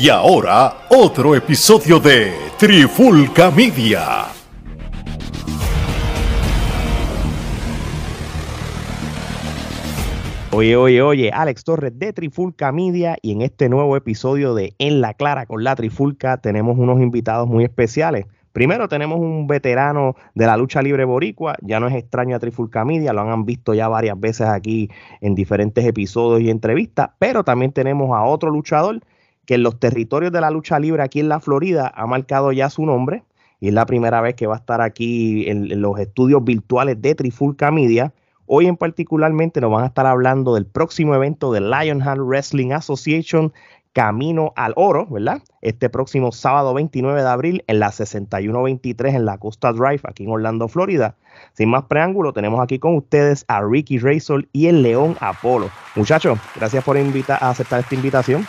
Y ahora, otro episodio de Trifulca Media. Oye, oye, oye, Alex Torres de Trifulca Media y en este nuevo episodio de En la Clara con la Trifulca tenemos unos invitados muy especiales. Primero tenemos un veterano de la lucha libre boricua, ya no es extraño a Trifulca Media, lo han visto ya varias veces aquí en diferentes episodios y entrevistas, pero también tenemos a otro luchador que en los territorios de la lucha libre aquí en la Florida ha marcado ya su nombre y es la primera vez que va a estar aquí en, los estudios virtuales de Trifulca Media. Hoy en particularmente nos van a estar hablando del próximo evento de Lionheart Wrestling Association Camino al Oro, ¿verdad? Este próximo sábado 29 de abril en la 6123 en la Costa Drive, aquí en Orlando, Florida. Sin más preámbulo, tenemos aquí con ustedes a Ricky Razor y el León Apolo. Muchachos, gracias por aceptar esta invitación.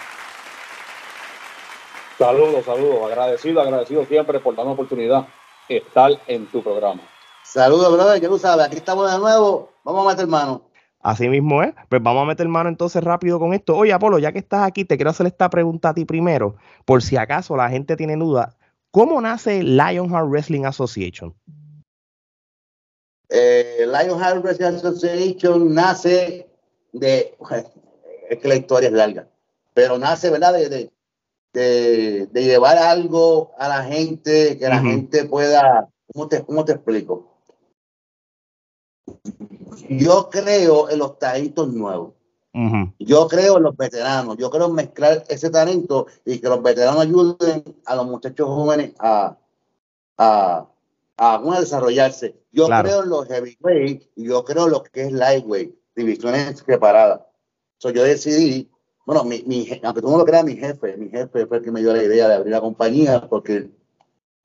Saludos, saludos. Agradecido, agradecido siempre por darme oportunidad de estar en tu programa. Saludos, brother. Ya tú sabes, aquí estamos de nuevo. Vamos a meter mano. Así mismo es. Pues vamos a meter mano entonces rápido con esto. Oye, Apolo, ya que estás aquí, te quiero hacer esta pregunta a ti primero, por si acaso la gente tiene duda. ¿Cómo nace Lionheart Wrestling Association? Eh, Lionheart Wrestling Association nace de. Es que la historia es larga, pero nace, ¿verdad? de, de, llevar algo a la gente, que la gente pueda, ¿cómo te, ¿cómo te explico? Yo creo en los talentos nuevos. Yo creo en los veteranos. Yo creo en mezclar ese talento y que los veteranos ayuden a los muchachos jóvenes a, a, a, desarrollarse. Yo creo en los heavyweight y yo creo en lo que es lightweight, divisiones separadas. So, yo decidí bueno, mi, mi, aunque tú no lo creas, mi jefe, mi jefe fue el que me dio la idea de abrir la compañía, porque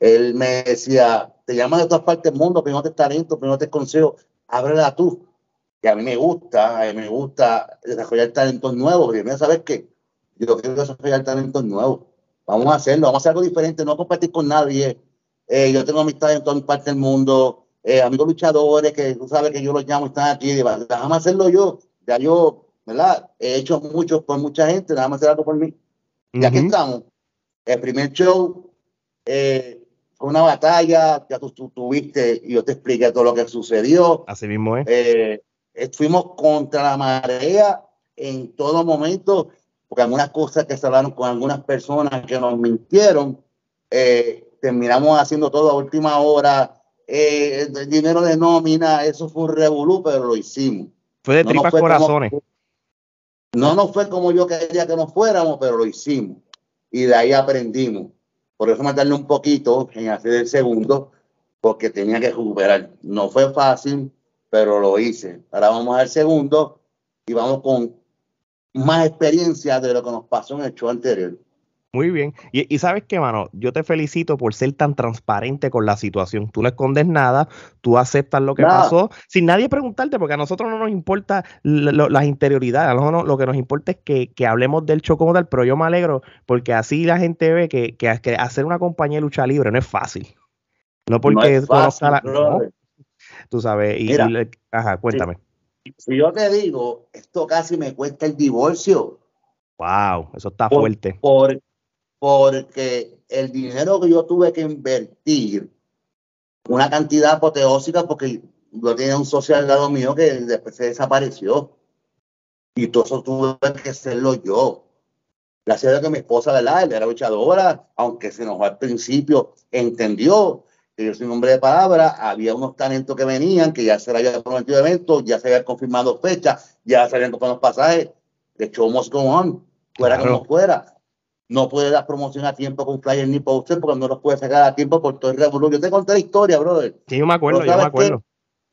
él me decía, te llamas de todas partes del mundo, no te talento, no te consejo, ábrela tú. Y a mí me gusta, a mí me gusta desarrollar talentos nuevos, porque mira, ¿sabes qué? Yo quiero desarrollar talentos nuevos. Vamos a hacerlo, vamos a hacer algo diferente, no compartir con nadie. Eh, yo tengo amistades en todas partes del mundo, eh, amigos luchadores que tú sabes que yo los llamo y están aquí, déjame hacerlo yo. Ya yo ¿verdad? He hecho mucho por mucha gente, nada más hacer algo por mí. Y aquí estamos. El primer show eh, fue una batalla, ya tú, tuviste y yo te expliqué todo lo que sucedió. Así mismo es. Eh, estuvimos contra la marea en todo momento, porque algunas cosas que se hablaron con algunas personas que nos mintieron, eh, terminamos haciendo todo a última hora. el dinero de nómina, eso fue un revolú, pero lo hicimos. Fue de tripas corazones. No nos fue como yo quería que nos fuéramos, pero lo hicimos. Y de ahí aprendimos. Por eso me un poquito en hacer el segundo, porque tenía que recuperar. No fue fácil, pero lo hice. Ahora vamos al segundo y vamos con más experiencia de lo que nos pasó en el show anterior. Muy bien. Y, sabes qué, mano, yo te felicito por ser tan transparente con la situación. Tú no escondes nada, tú aceptas lo que pasó sin nadie preguntarte, porque a nosotros no nos importa las interioridades, a nosotros lo que nos importa es que, hablemos del show como tal, pero yo me alegro porque así la gente ve que, hacer una compañía de lucha libre no es fácil. No porque no Tú sabes, y, ajá, cuéntame. Si, yo te digo, esto casi me cuesta el divorcio. Wow, eso está fuerte. Por, porque el dinero que yo tuve que invertir, una cantidad apoteósica, porque yo tenía un socio al lado mío que después se desapareció. Y todo eso tuve que hacerlo yo. Gracias a que mi esposa, ¿verdad? Era luchadora, aunque se enojó al principio, entendió que yo soy un hombre de palabra, había unos talentos que venían, que ya se había prometido eventos, ya se había confirmado fechas, ya se habían comprado los pasajes. De hecho, must go on, fuera como fuera no puede dar promoción a tiempo con flyer ni poster porque no los puede sacar a tiempo por todo el revolución. Yo te conté la historia, brother. Sí, yo me acuerdo, yo me acuerdo.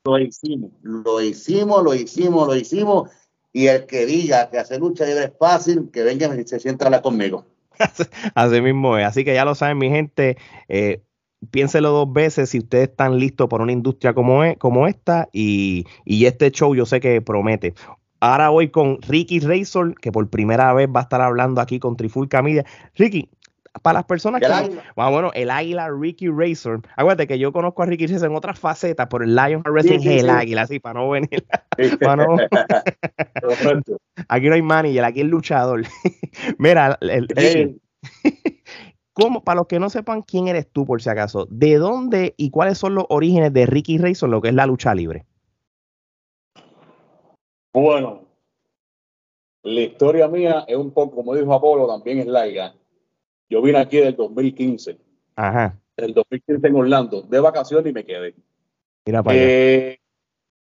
Lo hicimos, lo hicimos, lo hicimos, lo hicimos. Y el que diga que hacer lucha libre es fácil, que venga y se sienta a hablar conmigo. Así mismo es. Así que ya lo saben, mi gente. Eh, piénselo dos veces si ustedes están listos por una industria como, es, como esta y, y, este show yo sé que promete. Ahora voy con Ricky Razor, que por primera vez va a estar hablando aquí con Trifulca Media. Ricky, para las personas que. Ah, bueno, el águila Ricky Razor. Acuérdate que yo conozco a Ricky Razor en otras facetas, por el Lion Wrestling sí, el águila, así, para no venir. aquí no hay manager, aquí el luchador. Mira, el, ¿Cómo, para los que no sepan quién eres tú, por si acaso, ¿de dónde y cuáles son los orígenes de Ricky Razor, lo que es la lucha libre? Bueno, la historia mía es un poco, como dijo Apolo, también es larga. Yo vine aquí del 2015. Ajá. El 2015 en Orlando, de vacaciones y me quedé. Mira para eh,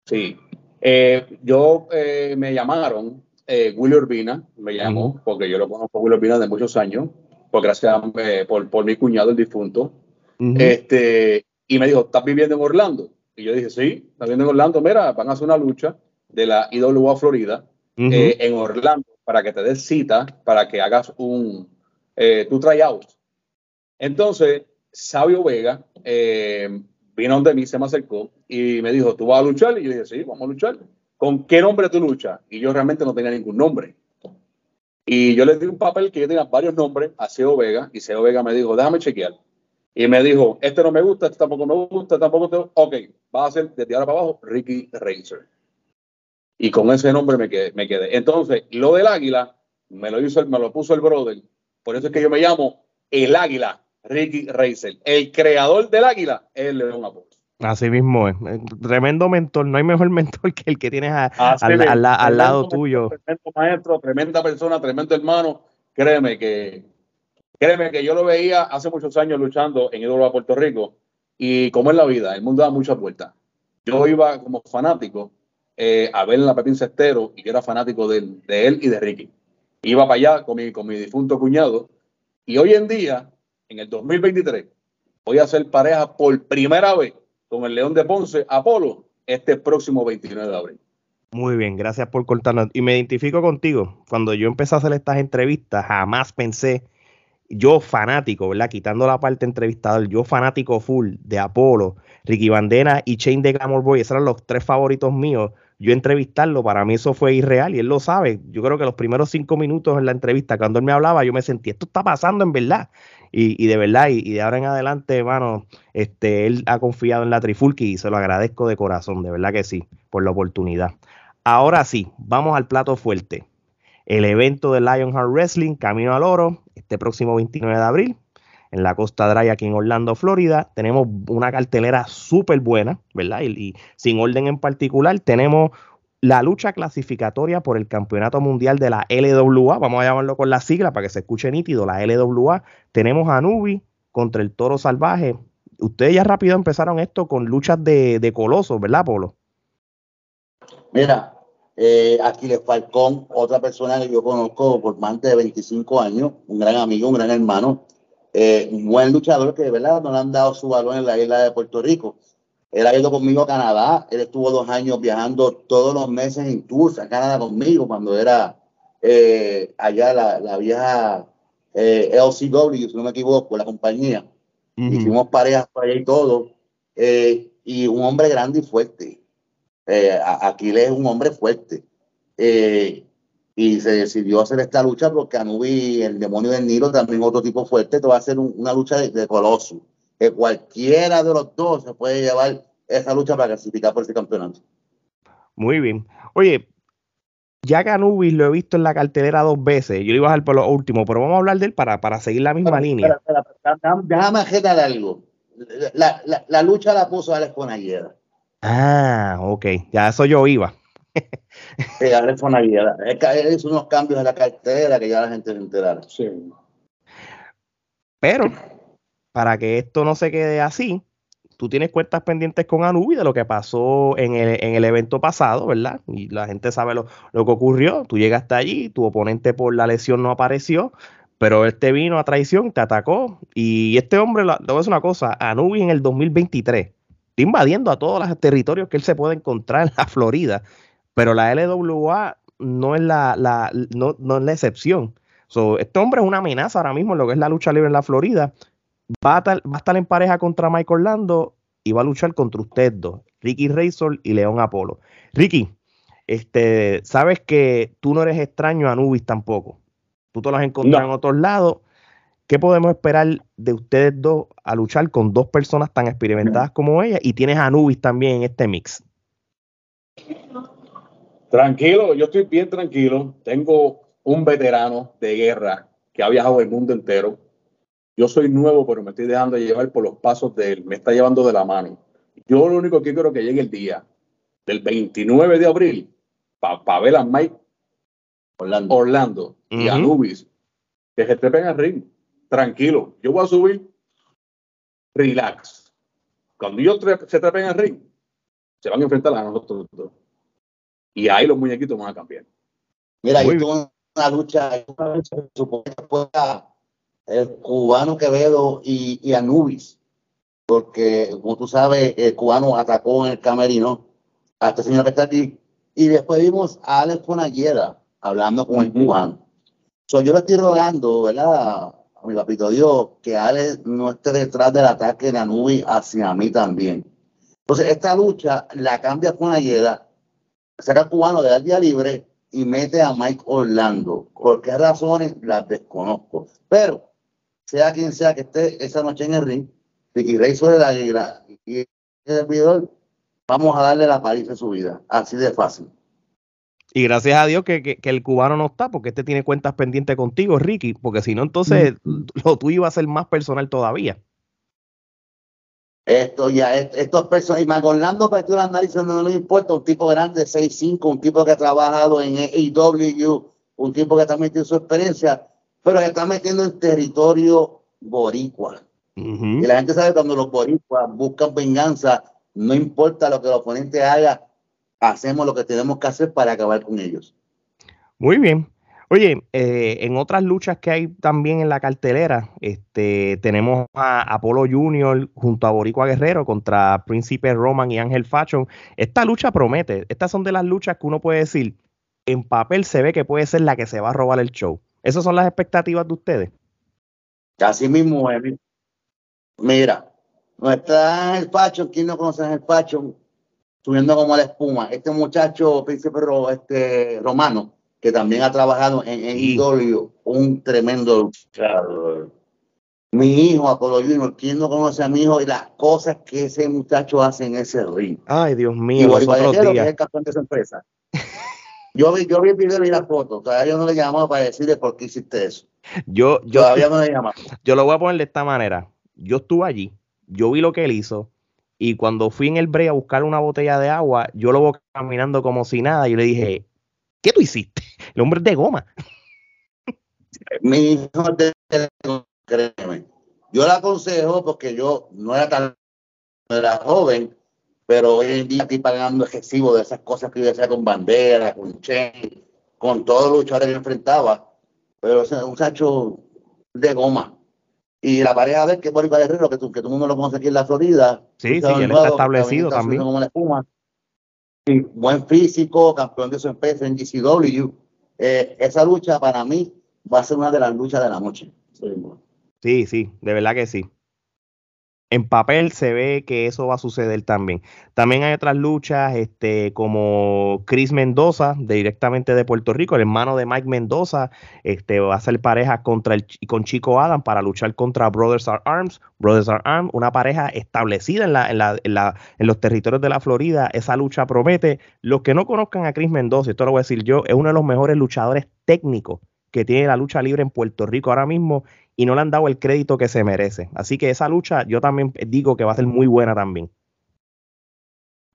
Sí. Eh, yo eh, me llamaron, eh, Willy Urbina me llamó, porque yo lo conozco a Willy Urbina de muchos años, por gracias por, por, mi cuñado, el difunto. este, y me dijo, ¿estás viviendo en Orlando? Y yo dije, sí, estás viviendo en Orlando. Mira, van a hacer una lucha de la IWA Florida en Orlando para que te des cita, para que hagas un, tu tryout. Entonces, Sabio Vega eh, vino donde mí, se me acercó y me dijo, ¿tú vas a luchar? Y yo dije, sí, vamos a luchar. ¿Con qué nombre tú luchas? Y yo realmente no tenía ningún nombre. Y yo le di un papel que yo tenía varios nombres a Seo Vega y Seo Vega me dijo, déjame chequear. Y me dijo, este no me gusta, este tampoco me gusta, este tampoco te Ok, va a ser desde ahora para abajo Ricky Racer. Y con ese nombre me quedé, me quedé. Entonces, lo del águila me lo, hizo, me lo puso el brother. Por eso es que yo me llamo el águila Ricky Racer. El creador del águila es el León Apolo. Así mismo es. Tremendo mentor. No hay mejor mentor que el que tienes al, lado tuyo. Tremendo maestro, tremenda persona, tremendo hermano. Créeme que, créeme que yo lo veía hace muchos años luchando en Ídolo a Puerto Rico. Y como es la vida, el mundo da muchas vueltas. Yo iba como fanático eh, a ver en la Pepín Cestero y yo era fanático de, él y de Ricky. Iba para allá con mi, con mi difunto cuñado. Y hoy en día en el 2023 voy a hacer pareja por primera vez con el León de Ponce, Apolo, este próximo 29 de abril. Muy bien, gracias por cortarnos. Y me identifico contigo. Cuando yo empecé a hacer estas entrevistas, jamás pensé, yo fanático, ¿verdad? Quitando la parte entrevistador, yo fanático full de Apolo, Ricky Bandera y Chain de Glamour Boy, esos eran los tres favoritos míos. Yo entrevistarlo, para mí eso fue irreal y él lo sabe. Yo creo que los primeros cinco minutos en la entrevista, cuando él me hablaba, yo me sentí, esto está pasando en verdad. Y, de verdad, y, de ahora en adelante, hermano, este, él ha confiado en la Trifulki y se lo agradezco de corazón, de verdad que sí, por la oportunidad. Ahora sí, vamos al plato fuerte. El evento de Lionheart Wrestling, Camino al Oro, este próximo 29 de abril, en la Costa Dry, aquí en Orlando, Florida. Tenemos una cartelera súper buena, ¿verdad? y, sin orden en particular, tenemos la lucha clasificatoria por el Campeonato Mundial de la LWA, vamos a llamarlo con la sigla para que se escuche nítido, la LWA, tenemos a Nubi contra el Toro Salvaje. Ustedes ya rápido empezaron esto con luchas de, de colosos, ¿verdad, Polo? Mira, eh, Aquiles Falcón, otra persona que yo conozco por más de 25 años, un gran amigo, un gran hermano, eh, un buen luchador que de verdad no le han dado su valor en la isla de Puerto Rico. Él ha ido conmigo a Canadá. Él estuvo dos años viajando todos los meses en tours a Canadá conmigo cuando era eh, allá la, vieja eh, LCW, si no me equivoco, la compañía. Hicimos parejas por allá y todo. Eh, y un hombre grande y fuerte. Aquiles es un hombre fuerte. Y se decidió hacer esta lucha porque Anubi, el demonio del Nilo, también otro tipo fuerte, te va a hacer una lucha de, de coloso que cualquiera de los dos se puede llevar esa lucha para clasificar por ese campeonato. Muy bien. Oye, ya Anubis lo he visto en la cartelera dos veces. Yo le iba a dejar por lo último, pero vamos a hablar de él para, para seguir la misma línea. déjame ajetar algo. La, la, la, lucha la puso Alex Fonalleda. Ah, ok. Ya eso yo iba. Alex Fonalleda. Es unos cambios en la cartelera que ya la gente se enterara. Sí. Pero para que esto no se quede así, tú tienes cuentas pendientes con Anubi de lo que pasó en el, evento pasado, ¿verdad? Y la gente sabe lo, que ocurrió. Tú llegaste allí, tu oponente por la lesión no apareció, pero él te vino a traición, te atacó. Y este hombre, te voy a decir una cosa, Anubi en el 2023 está invadiendo a todos los territorios que él se puede encontrar en la Florida, pero la LWA no es la, la no, no, es la excepción. este hombre es una amenaza ahora mismo en lo que es la lucha libre en la Florida va a, estar, en pareja contra Mike Orlando y va a luchar contra ustedes dos, Ricky Razor y León Apolo. Ricky, este, sabes que tú no eres extraño a Anubis tampoco. Tú te lo has encontrado en otros lados. ¿Qué podemos esperar de ustedes dos a luchar con dos personas tan experimentadas como ella? Y tienes a Anubis también en este mix. Tranquilo, yo estoy bien tranquilo. Tengo un veterano de guerra que ha viajado el mundo entero Yo soy nuevo, pero me estoy dejando llevar por los pasos de él. Me está llevando de la mano. Yo lo único que quiero que llegue el día del 29 de abril para ver a Mike Orlando, Orlando y a Nubis que se trepen al ring. Tranquilo. Yo voy a subir. Relax. Cuando ellos se trepen al ring, se van a enfrentar a nosotros. Y ahí los muñequitos van a cambiar. Mira, yo tuve una lucha, una lucha que el cubano Quevedo y, y Anubis, porque como tú sabes, el cubano atacó en el camerino a este señor que está aquí, y después vimos a Alex Fonallera hablando con el cubano. So, yo le estoy rogando, ¿verdad? A mi papito Dios, que Alex no esté detrás del ataque de Anubis hacia mí también. Entonces, esta lucha la cambia con Ayeda, saca al cubano de dar día libre y mete a Mike Orlando. ¿Por qué razones? Las desconozco. Pero sea quien sea que esté esa noche en el ring, Ricky Rey sobre la guerra y el servidor, vamos a darle la paliza de su vida. Así de fácil. Y gracias a Dios que, el cubano no está, porque este tiene cuentas pendientes contigo, Ricky, porque si no, entonces lo tuyo iba a ser más personal todavía. Esto ya, estos personas, y Orlando, tú análisis no le importa, un tipo grande, 6'5, un tipo que ha trabajado en AEW, un tipo que también tiene su experiencia, pero que está metiendo en territorio boricua. Y la gente sabe cuando los boricuas buscan venganza, no importa lo que el oponente haga, hacemos lo que tenemos que hacer para acabar con ellos. Muy bien. Oye, eh, en otras luchas que hay también en la cartelera, este, tenemos a Apolo Junior junto a Boricua Guerrero contra Príncipe Roman y Ángel Fashion. Esta lucha promete. Estas son de las luchas que uno puede decir, en papel se ve que puede ser la que se va a robar el show. ¿Esas son las expectativas de ustedes? Así mismo, Mira, no está el Fashion, ¿quién no conoce el Fashion? Subiendo como la espuma. Este muchacho, Príncipe este, Romano, que también ha trabajado en, en IW, un tremendo luchador. Mi hijo, Apolo Junior, ¿quién no conoce a mi hijo y las cosas que ese muchacho hace en ese ring? Ay, Dios mío, días. Que es el campeón de esa empresa. Yo vi, yo vi el video y la foto. Todavía yo no le llamaba para decirle por qué hiciste eso. Yo, yo, Todavía no le llamaba. Yo lo voy a poner de esta manera. Yo estuve allí, yo vi lo que él hizo, y cuando fui en el break a buscar una botella de agua, yo lo voy caminando como si nada, y le dije, ¿qué tú hiciste? El hombre es de goma. Mi hijo de créeme. Yo le aconsejo porque yo no era tan no era joven, pero hoy en día estoy pagando excesivo de esas cosas que yo hacía con bandera, con chain, con todos los luchadores que enfrentaba. Pero es un muchacho de goma. Y la pareja de él, que es Boris Guerrero, que, tú, que todo el mundo lo conoce aquí en la Florida. Sí, sí, él está establecido también. Como la espuma buen físico, campeón de su empresa en GCW. Eh, esa lucha para mí va a ser una de las luchas de la noche. Sí, sí, de verdad que sí en papel se ve que eso va a suceder también. También hay otras luchas, este, como Chris Mendoza, directamente de Puerto Rico, el hermano de Mike Mendoza, este, va a ser pareja contra el, con Chico Adam para luchar contra Brothers Are Arms. Brothers Are Arms, una pareja establecida en, la, en, la, en los territorios de la Florida. Esa lucha promete. Los que no conozcan a Chris Mendoza, esto lo voy a decir yo, es uno de los mejores luchadores técnicos que tiene la lucha libre en Puerto Rico ahora mismo y no le han dado el crédito que se merece. Así que esa lucha yo también digo que va a ser muy buena también.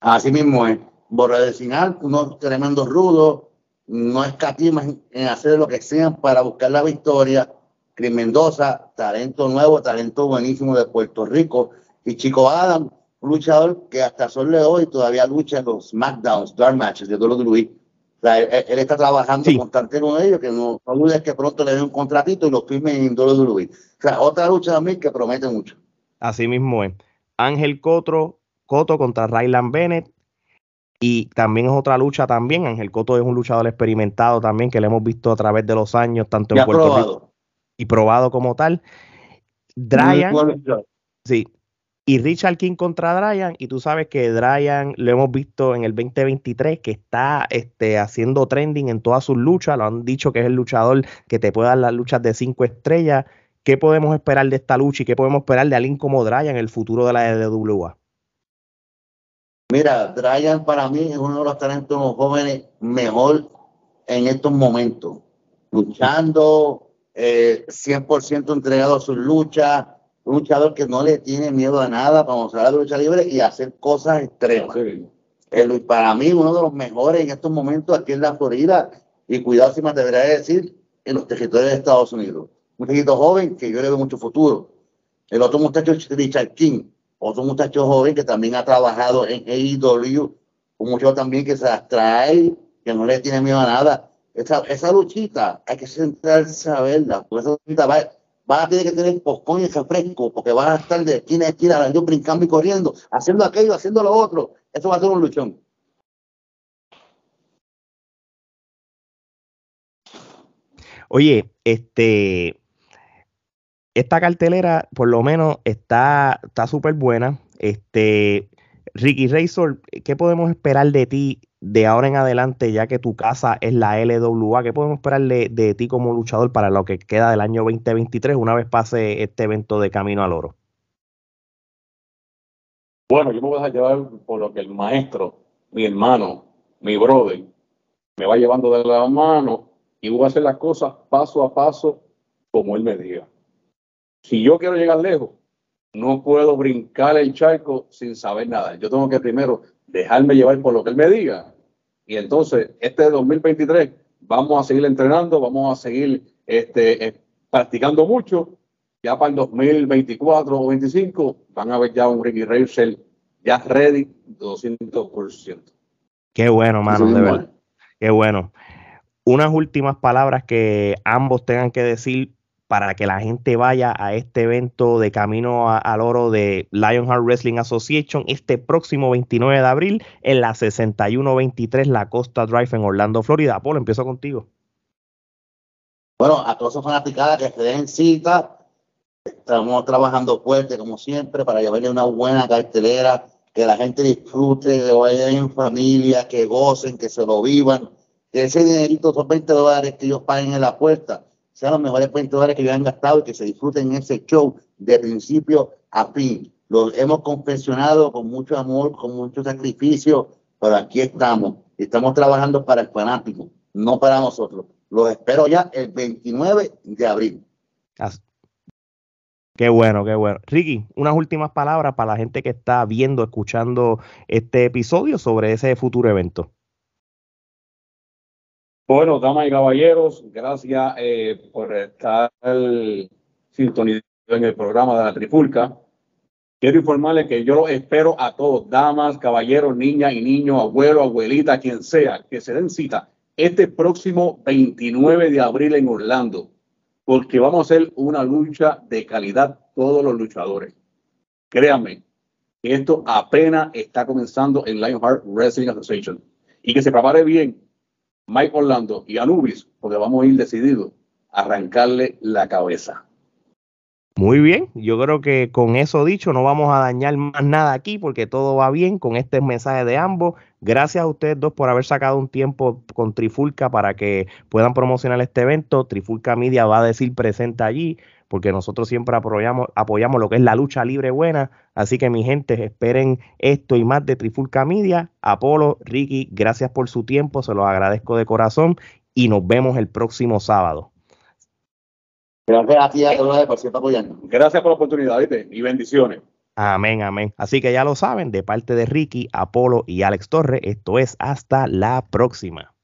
Así mismo es. Borra de Sinal, unos tremendos rudos, no escatiman en hacer lo que sean para buscar la victoria. Cris Mendoza, talento nuevo, talento buenísimo de Puerto Rico. Y Chico Adam, luchador que hasta sol de hoy todavía lucha en los SmackDowns, Dark Matches de WWE él, está trabajando constantemente con ellos, que no, dudes que pronto le den un contratito y lo firmen en WWE. O sea, otra lucha también que promete mucho. Así mismo es. Ángel Cotro, Coto contra Ryland Bennett. Y también es otra lucha también. Ángel Coto es un luchador experimentado también que le hemos visto a través de los años, tanto en Puerto Rico y probado como tal. Dryan, sí, y Richard King contra Dryan, y tú sabes que Dryan lo hemos visto en el 2023 que está este, haciendo trending en todas sus luchas, lo han dicho que es el luchador que te puede dar las luchas de cinco estrellas. ¿Qué podemos esperar de esta lucha y qué podemos esperar de alguien como Dryan en el futuro de la EWA? Mira, Dryan para mí es uno de los talentos jóvenes mejor en estos momentos, luchando, 100% entregado a su lucha, un luchador que no le tiene miedo a nada para mostrar la lucha libre y hacer cosas extremas. para mí, uno de los mejores en estos momentos aquí en la Florida, y cuidado si me atrevería a decir, en los territorios de Estados Unidos. Un chiquito joven que yo le veo mucho futuro. El otro muchacho es Richard King, otro muchacho joven que también ha trabajado en AEW, un muchacho también que se atrae, que no le tiene miedo a nada. Esa, esa luchita hay que centrarse a verla, porque esa luchita va, va a tener que tener poscón y refresco, porque va a estar de esquina a esquina, brincando y corriendo, haciendo aquello, haciendo lo otro. Eso va a ser un luchón. Oye, este, esta cartelera por lo menos está súper buena. Este, Ricky Razor, ¿qué podemos esperar de ti de ahora en adelante, ya que tu casa es la LWA? ¿Qué podemos esperar de, ti como luchador para lo que queda del año 2023 una vez pase este evento de Camino al Oro? Bueno, yo me voy a llevar por lo que el maestro, mi hermano, mi brother, me va llevando de la mano y voy a hacer las cosas paso a paso como él me diga. Si yo quiero llegar lejos, no puedo brincar el charco sin saber nada. Yo tengo que primero dejarme llevar por lo que él me diga. Y entonces, este 2023, vamos a seguir entrenando, vamos a seguir este, eh, practicando mucho. Ya para el 2024 o 2025 van a ver ya un Ricky Racer ya ready 200%. Qué bueno, mano, de verdad. Qué bueno unas últimas palabras que ambos tengan que decir para que la gente vaya a este evento de camino al oro de Lionheart Wrestling Association este próximo 29 de abril en la 6123 La Costa Drive en Orlando, Florida. Polo, empiezo contigo. Bueno, a todos esos fanaticadas que se den cita, estamos trabajando fuerte como siempre para llevarle una buena cartelera, que la gente disfrute, que vayan en familia, que gocen, que se lo vivan que ese dinerito, esos 20 dólares que ellos paguen en la puerta, sean los mejores 20 dólares que ellos han gastado y que se disfruten ese show de principio a fin. Los hemos confeccionado con mucho amor, con mucho sacrificio, pero aquí estamos. Estamos trabajando para el fanático, no para nosotros. Los espero ya el 29 de abril. Qué bueno, qué bueno. Ricky, unas últimas palabras para la gente que está viendo, escuchando este episodio sobre ese futuro evento. Bueno, damas y caballeros, gracias eh, por estar sintonizado en el programa de la Trifulca. Quiero informarles que yo los espero a todos, damas, caballeros, niñas y niños, abuelo, abuelita, quien sea, que se den cita este próximo 29 de abril en Orlando, porque vamos a hacer una lucha de calidad todos los luchadores. Créanme, esto apenas está comenzando en Lionheart Wrestling Association y que se prepare bien Mike Orlando y Anubis, porque vamos a ir decididos a arrancarle la cabeza. Muy bien, yo creo que con eso dicho no vamos a dañar más nada aquí porque todo va bien con este mensaje de ambos. Gracias a ustedes dos por haber sacado un tiempo con Trifulca para que puedan promocionar este evento. Trifulca Media va a decir presente allí porque nosotros siempre apoyamos, apoyamos lo que es la lucha libre buena. Así que mi gente, esperen esto y más de Trifulca Media. Apolo, Ricky, gracias por su tiempo, se los agradezco de corazón y nos vemos el próximo sábado. Gracias a ti, por siempre apoyando. Gracias por la oportunidad y bendiciones. Amén, amén. Así que ya lo saben, de parte de Ricky, Apolo y Alex Torre, esto es hasta la próxima.